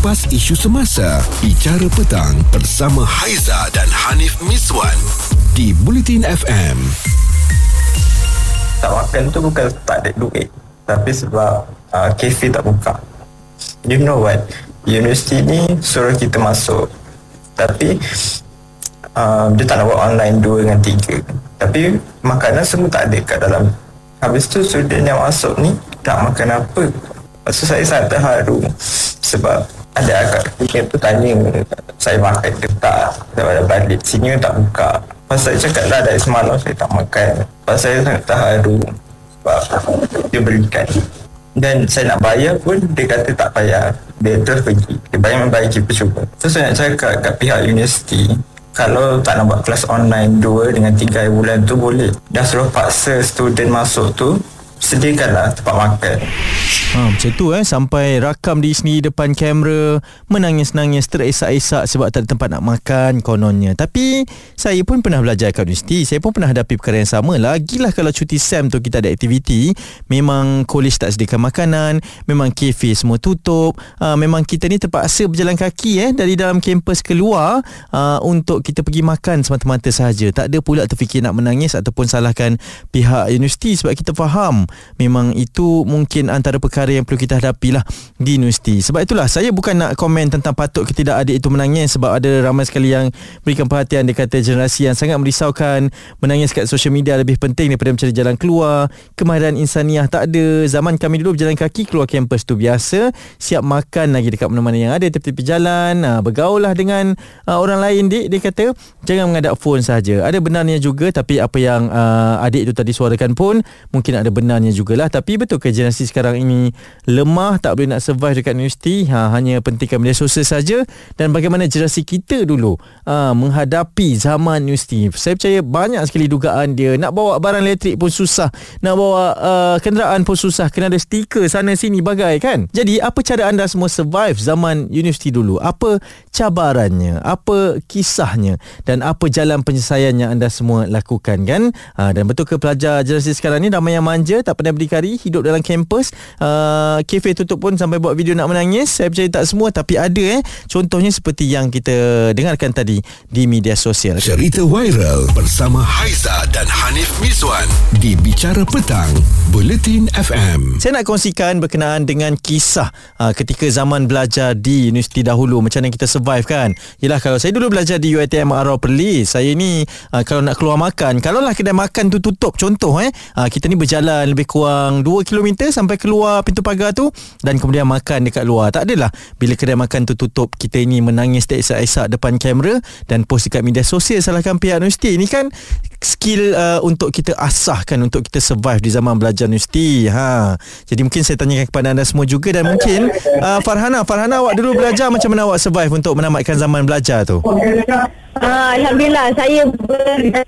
Kupas isu semasa Bicara petang Bersama Haiza dan Hanif Miswan Di Bulletin FM tak makan tu bukan tak ada duit tapi sebab uh, kafe tak buka. You know what? Universiti ni suruh kita masuk. Tapi uh, dia tak nak buat online dua dengan tiga. Tapi makanan semua tak ada kat dalam. Habis tu student yang masuk ni tak makan apa. Maksud saya sangat terharu sebab ada akak ketika tu tanya saya makan ke tak Saya balik. Sini tak buka. Pasal saya cakap lah dari semalam saya tak makan. Pasal saya sangat terharu. Sebab dia berikan Dan saya nak bayar pun dia kata tak payah. Dia terus pergi. Dia bayar membayar kita cuba So saya nak cakap kat pihak universiti kalau tak nak buat kelas online 2 dengan 3 bulan tu boleh. Dah suruh paksa student masuk tu Sediakanlah tempat makan. Ha, macam tu eh. Sampai rakam di sini depan kamera Menangis-nangis teresak-esak Sebab tak ada tempat nak makan Kononnya. Tapi Saya pun pernah belajar kat universiti. Saya pun pernah hadapi perkara yang sama. Lagilah kalau cuti SEM tu Kita ada aktiviti Memang college tak sediakan makanan Memang kafe semua tutup ha, Memang kita ni terpaksa berjalan kaki eh Dari dalam kampus keluar ha, Untuk kita pergi makan semata-mata sahaja. Tak ada pula terfikir nak menangis Ataupun salahkan pihak universiti Sebab kita faham Memang itu mungkin antara perkara yang perlu kita hadapi lah di universiti. Sebab itulah saya bukan nak komen tentang patut ke tidak adik itu menangis sebab ada ramai sekali yang berikan perhatian dia kata generasi yang sangat merisaukan menangis kat social media lebih penting daripada mencari jalan keluar. Kemahiran insaniah tak ada. Zaman kami dulu berjalan kaki keluar kampus tu biasa. Siap makan lagi dekat mana-mana yang ada tepi-tepi jalan. Ha, bergaul lah dengan uh, orang lain dik. Dia kata jangan mengadap phone saja. Ada benarnya juga tapi apa yang uh, adik itu tadi suarakan pun mungkin ada benarnya jugalah. Tapi betul ke generasi sekarang ini lemah tak boleh nak survive dekat universiti? Ha, hanya pentingkan media sosial saja? Dan bagaimana generasi kita dulu ha, menghadapi zaman universiti? Saya percaya banyak sekali dugaan dia. Nak bawa barang elektrik pun susah. Nak bawa uh, kenderaan pun susah. Kena ada stiker sana sini bagai kan? Jadi apa cara anda semua survive zaman universiti dulu? Apa cabarannya apa kisahnya dan apa jalan penyelesaian yang anda semua lakukan kan? Ha, dan betul ke pelajar generasi sekarang ni ramai yang manja tak pernah berdikari hidup dalam kampus. Uh, kafe tutup pun sampai buat video nak menangis. Saya percaya tak semua tapi ada eh. Contohnya seperti yang kita dengarkan tadi di media sosial. Cerita viral bersama Haiza dan Hanif Miswan di Bicara Petang Bulletin FM saya nak kongsikan berkenaan dengan kisah uh, ketika zaman belajar di universiti dahulu. Macam mana kita survive kan yelah kalau saya dulu belajar di UiTM Arau Perlis saya ni uh, kalau nak keluar makan kalau lah kedai makan tu tutup contoh eh uh, kita ni berjalan lebih kurang 2 km sampai keluar pintu pagar tu dan kemudian makan dekat luar. Tak adalah bila kedai makan tu tutup kita ini menangis tak esak-esak depan kamera dan post dekat media sosial salahkan pihak universiti. Ini kan skill uh, untuk kita asahkan untuk kita survive di zaman belajar universiti. Ha. Jadi mungkin saya tanyakan kepada anda semua juga dan mungkin uh, Farhana, Farhana awak dulu belajar macam mana awak survive untuk menamatkan zaman belajar tu? Uh, Alhamdulillah saya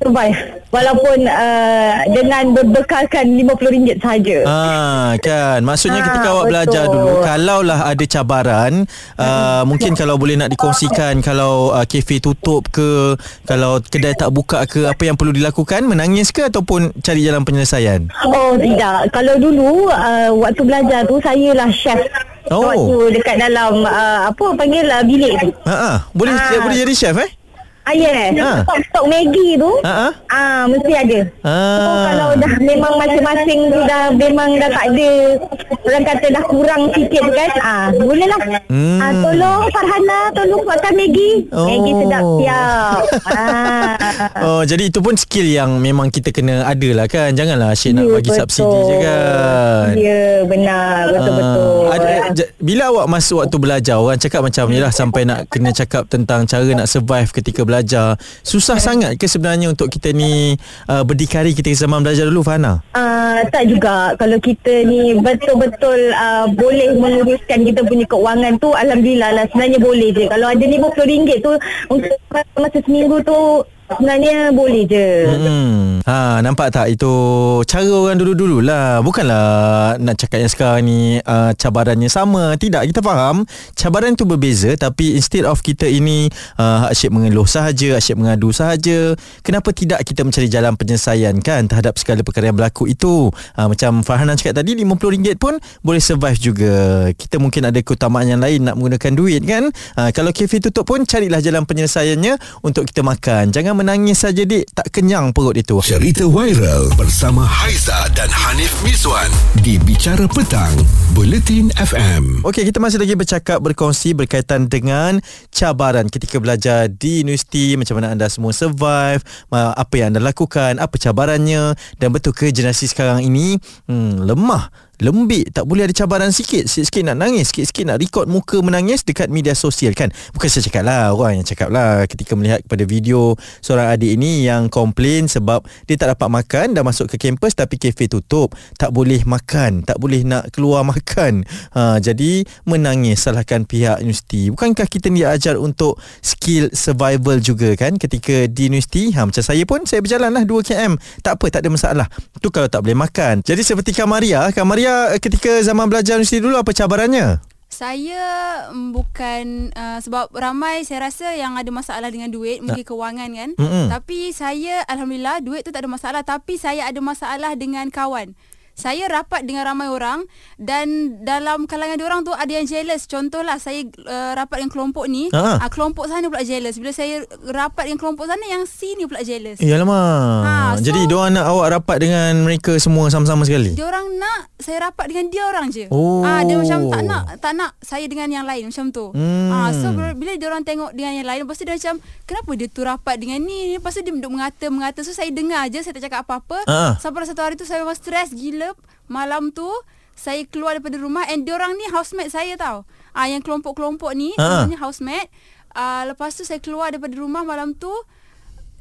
survive walaupun uh, dengan berbekalkan RM50 sahaja. Ah kan maksudnya ha, ketika awak betul. belajar dulu kalaulah ada cabaran uh, mungkin kalau boleh nak dikongsikan kalau uh, kafe tutup ke kalau kedai tak buka ke apa yang perlu dilakukan menangis ke ataupun cari jalan penyelesaian? Oh tidak kalau dulu uh, waktu belajar tu saya lah chef Oh. Waktu dekat dalam uh, apa panggil uh, bilik tu. Ha ah, boleh ha. boleh jadi chef eh? Ah, yes. Ha. Stok-stok Maggi tu. Ha. Ah, mesti ada. Ha. So, kalau dah memang masing-masing tu dah memang dah tak ada orang kata dah kurang sikit kan. Ah, boleh lah. Hmm. Ah, tolong Farhana, tolong buatkan Maggi. Oh. Maggi sedap siap. ah. Oh, jadi itu pun skill yang memang kita kena ada lah kan. Janganlah asyik nak ya, bagi betul. subsidi je kan. Ya, benar. Betul-betul. Ah. Ada, bila awak masuk waktu belajar, orang cakap macam ni lah sampai nak kena cakap tentang cara nak survive ketika belajar. Susah sangat ke sebenarnya untuk kita ni uh, berdikari kita zaman belajar dulu Fana? Uh, tak juga. Kalau kita ni betul-betul uh, boleh menguruskan kita punya keuangan tu alhamdulillah lah sebenarnya boleh je. Kalau ada RM50 tu untuk masa seminggu tu sebenarnya boleh je. Hmm. Ha, nampak tak itu cara orang dulu-dulu lah. Bukanlah nak cakap yang sekarang ni uh, cabarannya sama. Tidak, kita faham cabaran tu berbeza tapi instead of kita ini uh, asyik mengeluh sahaja, asyik mengadu sahaja, kenapa tidak kita mencari jalan penyelesaian kan terhadap segala perkara yang berlaku itu. Uh, macam Farhanan cakap tadi RM50 pun boleh survive juga. Kita mungkin ada keutamaan yang lain nak menggunakan duit kan. Uh, kalau kafe tutup pun carilah jalan penyelesaiannya untuk kita makan. Jangan menangis saja dik, tak kenyang perut itu. Cerita viral bersama Haiza dan Hanif Miswan di Bicara Petang, Buletin FM. Okey, kita masih lagi bercakap berkongsi berkaitan dengan cabaran ketika belajar di universiti, macam mana anda semua survive, apa yang anda lakukan, apa cabarannya dan betul ke generasi sekarang ini hmm, lemah lembik tak boleh ada cabaran sikit. Sikit-sikit nak nangis sikit-sikit nak record muka menangis dekat media sosial kan? Bukan saya cakap lah orang yang cakap lah ketika melihat kepada video seorang adik ini yang komplain sebab dia tak dapat makan dah masuk ke kampus tapi kafe tutup. Tak boleh makan tak boleh nak keluar makan. Ha, jadi menangis salahkan pihak universiti. Bukankah kita ni ajar untuk skill survival juga kan? Ketika di universiti ha, macam saya pun saya berjalan lah 2km tak apa tak ada masalah. Tu kalau tak boleh makan. Jadi seperti Kamaria Kamaria ketika zaman belajar universiti dulu apa cabarannya? Saya mm, bukan uh, sebab ramai saya rasa yang ada masalah dengan duit mungkin kewangan kan. Mm-hmm. Tapi saya alhamdulillah duit tu tak ada masalah tapi saya ada masalah dengan kawan saya rapat dengan ramai orang dan dalam kalangan dia orang tu ada yang jealous. Contohlah saya uh, rapat dengan kelompok ni uh, kelompok sana pula jealous. Bila saya rapat dengan kelompok sana yang sini pula jealous. Iyalah ha, so, jadi dia orang nak awak rapat dengan mereka semua sama-sama sekali? Dia orang nak saya rapat dengan dia orang je. Oh. ha, dia macam tak nak tak nak saya dengan yang lain macam tu. Hmm. ha, so bila dia orang tengok dengan yang lain lepas tu dia macam kenapa dia tu rapat dengan ni? Lepas tu dia duduk mengata mengata so saya dengar je saya tak cakap apa-apa. Uh. sampai satu hari tu saya memang stres gila gila malam tu saya keluar daripada rumah and diorang ni housemate saya tau. Ah yang kelompok-kelompok ni ha. sebenarnya housemate. Ah lepas tu saya keluar daripada rumah malam tu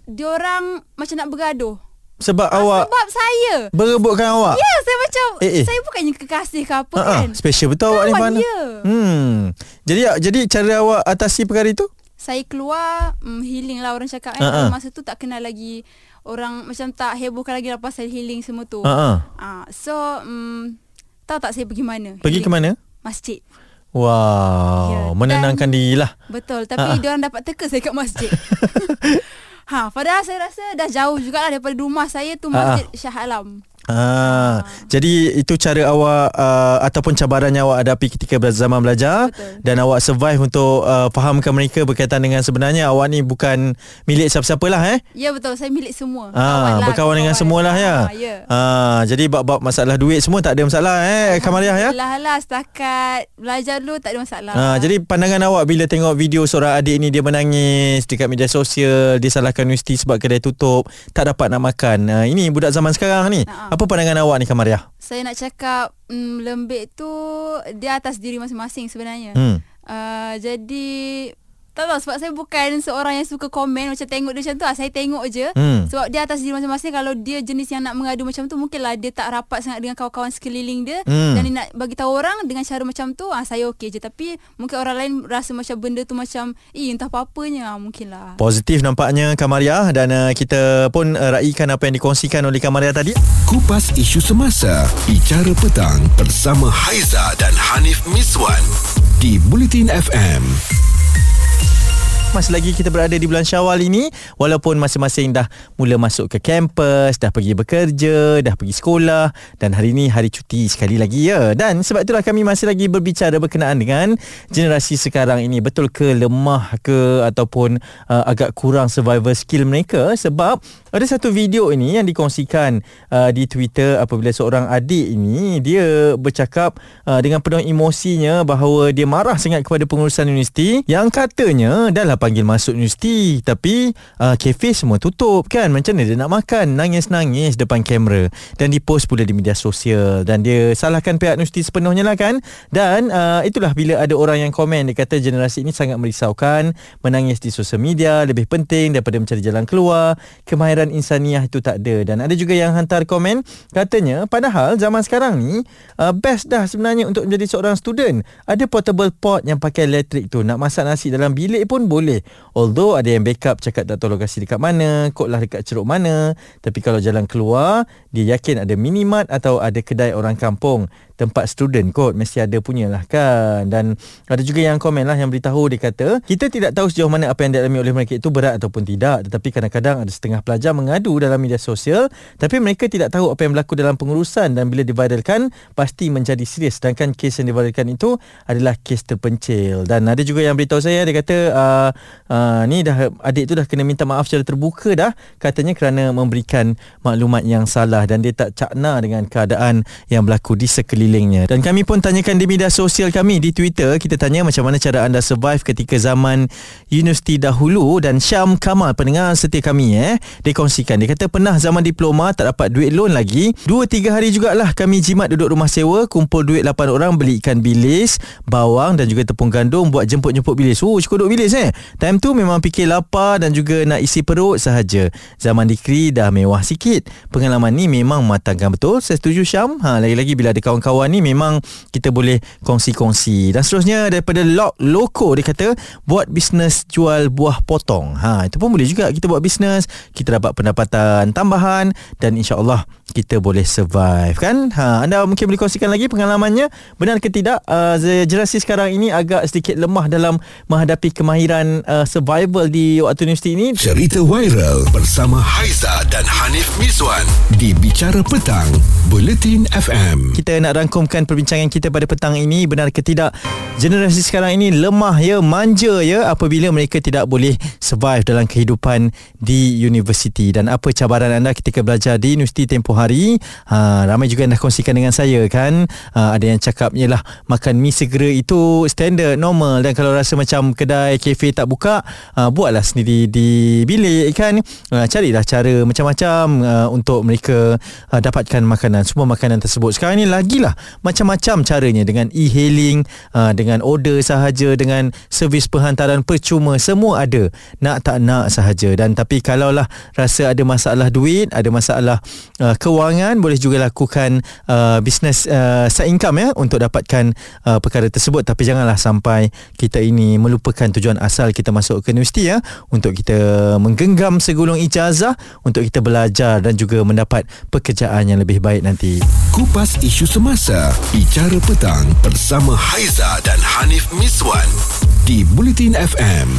diorang macam nak bergaduh. Sebab ah, awak Sebab saya Berebutkan awak Ya saya macam eh, eh. Saya bukannya kekasih ke apa uh-uh. kan Special betul awak ni Fana Hmm Jadi jadi cara awak atasi perkara itu Saya keluar um, Healing lah orang cakap kan uh-uh. Masa tu tak kenal lagi orang macam tak hebohkan lagi lepas saya healing semua tu. Uh-huh. Uh, so um, tahu tak saya pergi mana? Pergi healing. ke mana? Masjid. Wow, ya, menenangkan diri lah. Betul, tapi uh-huh. dia orang dapat teka saya kat masjid. ha, padahal saya rasa dah jauh jugalah daripada rumah saya tu Masjid uh-huh. Shah Alam. Ha, jadi itu cara awak uh, ataupun cabaran yang awak hadapi ketika zaman belajar Betul. dan awak survive untuk uh, fahamkan mereka berkaitan dengan sebenarnya awak ni bukan milik siapa-siapa lah eh? Ya betul, saya milik semua. Ha, lah, berkawan dengan semua lah ya. Ha, ya. Ha, jadi bab-bab masalah duit semua tak ada masalah eh Kamariah ya? Alhamdulillah lah setakat belajar dulu tak ada masalah. Ha, jadi pandangan awak bila tengok video seorang adik ni dia menangis dekat media sosial, dia salahkan universiti sebab kedai tutup, tak dapat nak makan. Ha, ini budak zaman sekarang ni. Ha, apa pandangan awak ni Kamaria? Saya nak cakap mm, lembik tu dia atas diri masing-masing sebenarnya. Hmm. Uh, jadi tak tahu sebab saya bukan seorang yang suka komen macam tengok dia macam tu lah. Saya tengok je. Hmm. Sebab dia atas diri masing-masing kalau dia jenis yang nak mengadu macam tu mungkinlah dia tak rapat sangat dengan kawan-kawan sekeliling dia hmm. dan dia nak bagi tahu orang dengan cara macam tu ah saya okey je tapi mungkin orang lain rasa macam benda tu macam eh entah apa-apanya ah, mungkinlah. Positif nampaknya Kamaria dan uh, kita pun uh, raikan apa yang dikongsikan oleh Kamaria tadi. Kupas isu semasa bicara petang bersama Haiza dan Hanif Miswan di Bulletin FM. Masih lagi kita berada di bulan Syawal ini. Walaupun masing-masing dah mula masuk ke kampus, dah pergi bekerja, dah pergi sekolah dan hari ini hari cuti sekali lagi ya. Dan sebab itulah kami masih lagi berbicara berkenaan dengan generasi sekarang ini. Betul ke lemah ke ataupun uh, agak kurang survival skill mereka? Sebab ada satu video ini yang dikongsikan uh, di Twitter apabila seorang adik ini dia bercakap uh, dengan penuh emosinya bahawa dia marah sangat kepada pengurusan universiti yang katanya dalam panggil masuk universiti tapi uh, kafe semua tutup kan? Macam mana dia nak makan? Nangis-nangis depan kamera. Dan dipost pula di media sosial. Dan dia salahkan pihak universiti sepenuhnya lah kan? Dan uh, itulah bila ada orang yang komen. Dia kata generasi ini sangat merisaukan menangis di sosial media lebih penting daripada mencari jalan keluar. Kemahiran insaniah itu tak ada. Dan ada juga yang hantar komen katanya padahal zaman sekarang ni uh, best dah sebenarnya untuk menjadi seorang student. Ada portable pot yang pakai elektrik tu. Nak masak nasi dalam bilik pun boleh boleh. Although ada yang backup cakap tak tahu lokasi dekat mana kod lah dekat ceruk mana tapi kalau jalan keluar dia yakin ada minimart atau ada kedai orang kampung. Tempat student kot mesti ada punya lah kan? Dan ada juga yang komen lah yang beritahu dia kata kita tidak tahu sejauh mana apa yang dialami oleh mereka itu berat ataupun tidak. Tetapi kadang-kadang ada setengah pelajar mengadu dalam media sosial tapi mereka tidak tahu apa yang berlaku dalam pengurusan. Dan bila diviralkan pasti menjadi serius. Sedangkan kes yang diviralkan itu adalah kes terpencil. Dan ada juga yang beritahu saya dia kata uh, uh, ni dah adik tu dah kena minta maaf secara terbuka dah katanya kerana memberikan maklumat yang salah dan dia tak cakna dengan keadaan yang berlaku di sekeliling sekelilingnya. Dan kami pun tanyakan di media sosial kami di Twitter, kita tanya macam mana cara anda survive ketika zaman universiti dahulu dan Syam Kamal pendengar setia kami eh, dia kongsikan dia kata pernah zaman diploma tak dapat duit loan lagi. 2-3 hari jugalah kami jimat duduk rumah sewa, kumpul duit 8 orang beli ikan bilis, bawang dan juga tepung gandum buat jemput-jemput bilis. Oh, cukup duduk bilis eh. Time tu memang fikir lapar dan juga nak isi perut sahaja. Zaman dikri dah mewah sikit. Pengalaman ni memang matangkan betul. Saya setuju Syam. Ha, lagi-lagi bila ada kawan-kawan kawan ni memang kita boleh kongsi-kongsi. Dan seterusnya daripada Lock Loco dia kata buat bisnes jual buah potong. Ha itu pun boleh juga kita buat bisnes, kita dapat pendapatan tambahan dan insya-Allah kita boleh survive kan. Ha anda mungkin boleh kongsikan lagi pengalamannya benar ke tidak uh, generasi sekarang ini agak sedikit lemah dalam menghadapi kemahiran uh, survival di waktu universiti ini. Cerita viral bersama Haiza dan Hanif Miswan di Bicara Petang, Bulletin FM. Kita nak rangkumkan perbincangan kita pada petang ini. Benar ke tidak generasi sekarang ini lemah ya manja ya apabila mereka tidak boleh survive dalam kehidupan di universiti. Dan apa cabaran anda? Ketika belajar di universiti tempoh hari. Ha, ramai juga yang dah kongsikan dengan saya kan? Ha, ada yang cakap lah makan mi segera itu standard normal. Dan kalau rasa macam kedai kafe tak buka ha, buatlah sendiri di bilik kan? Ha, carilah cara macam-macam ha, untuk mereka ha, dapatkan makanan semua makanan tersebut. Sekarang ni lagilah macam-macam caranya dengan e-hailing uh, dengan order sahaja dengan servis perhantaran percuma semua ada. Nak tak nak sahaja. Dan tapi kalaulah rasa ada masalah duit ada masalah uh, kewangan boleh juga lakukan uh, bisnes uh, side income ya untuk dapatkan uh, perkara tersebut. Tapi janganlah sampai kita ini melupakan tujuan asal kita masuk ke universiti ya untuk kita menggenggam segulung ijazah untuk kita belajar dan juga mendapat pekerjaan yang lebih baik nanti kupas isu semasa Bicara Petang bersama Haiza dan Hanif Miswan di Bulletin FM.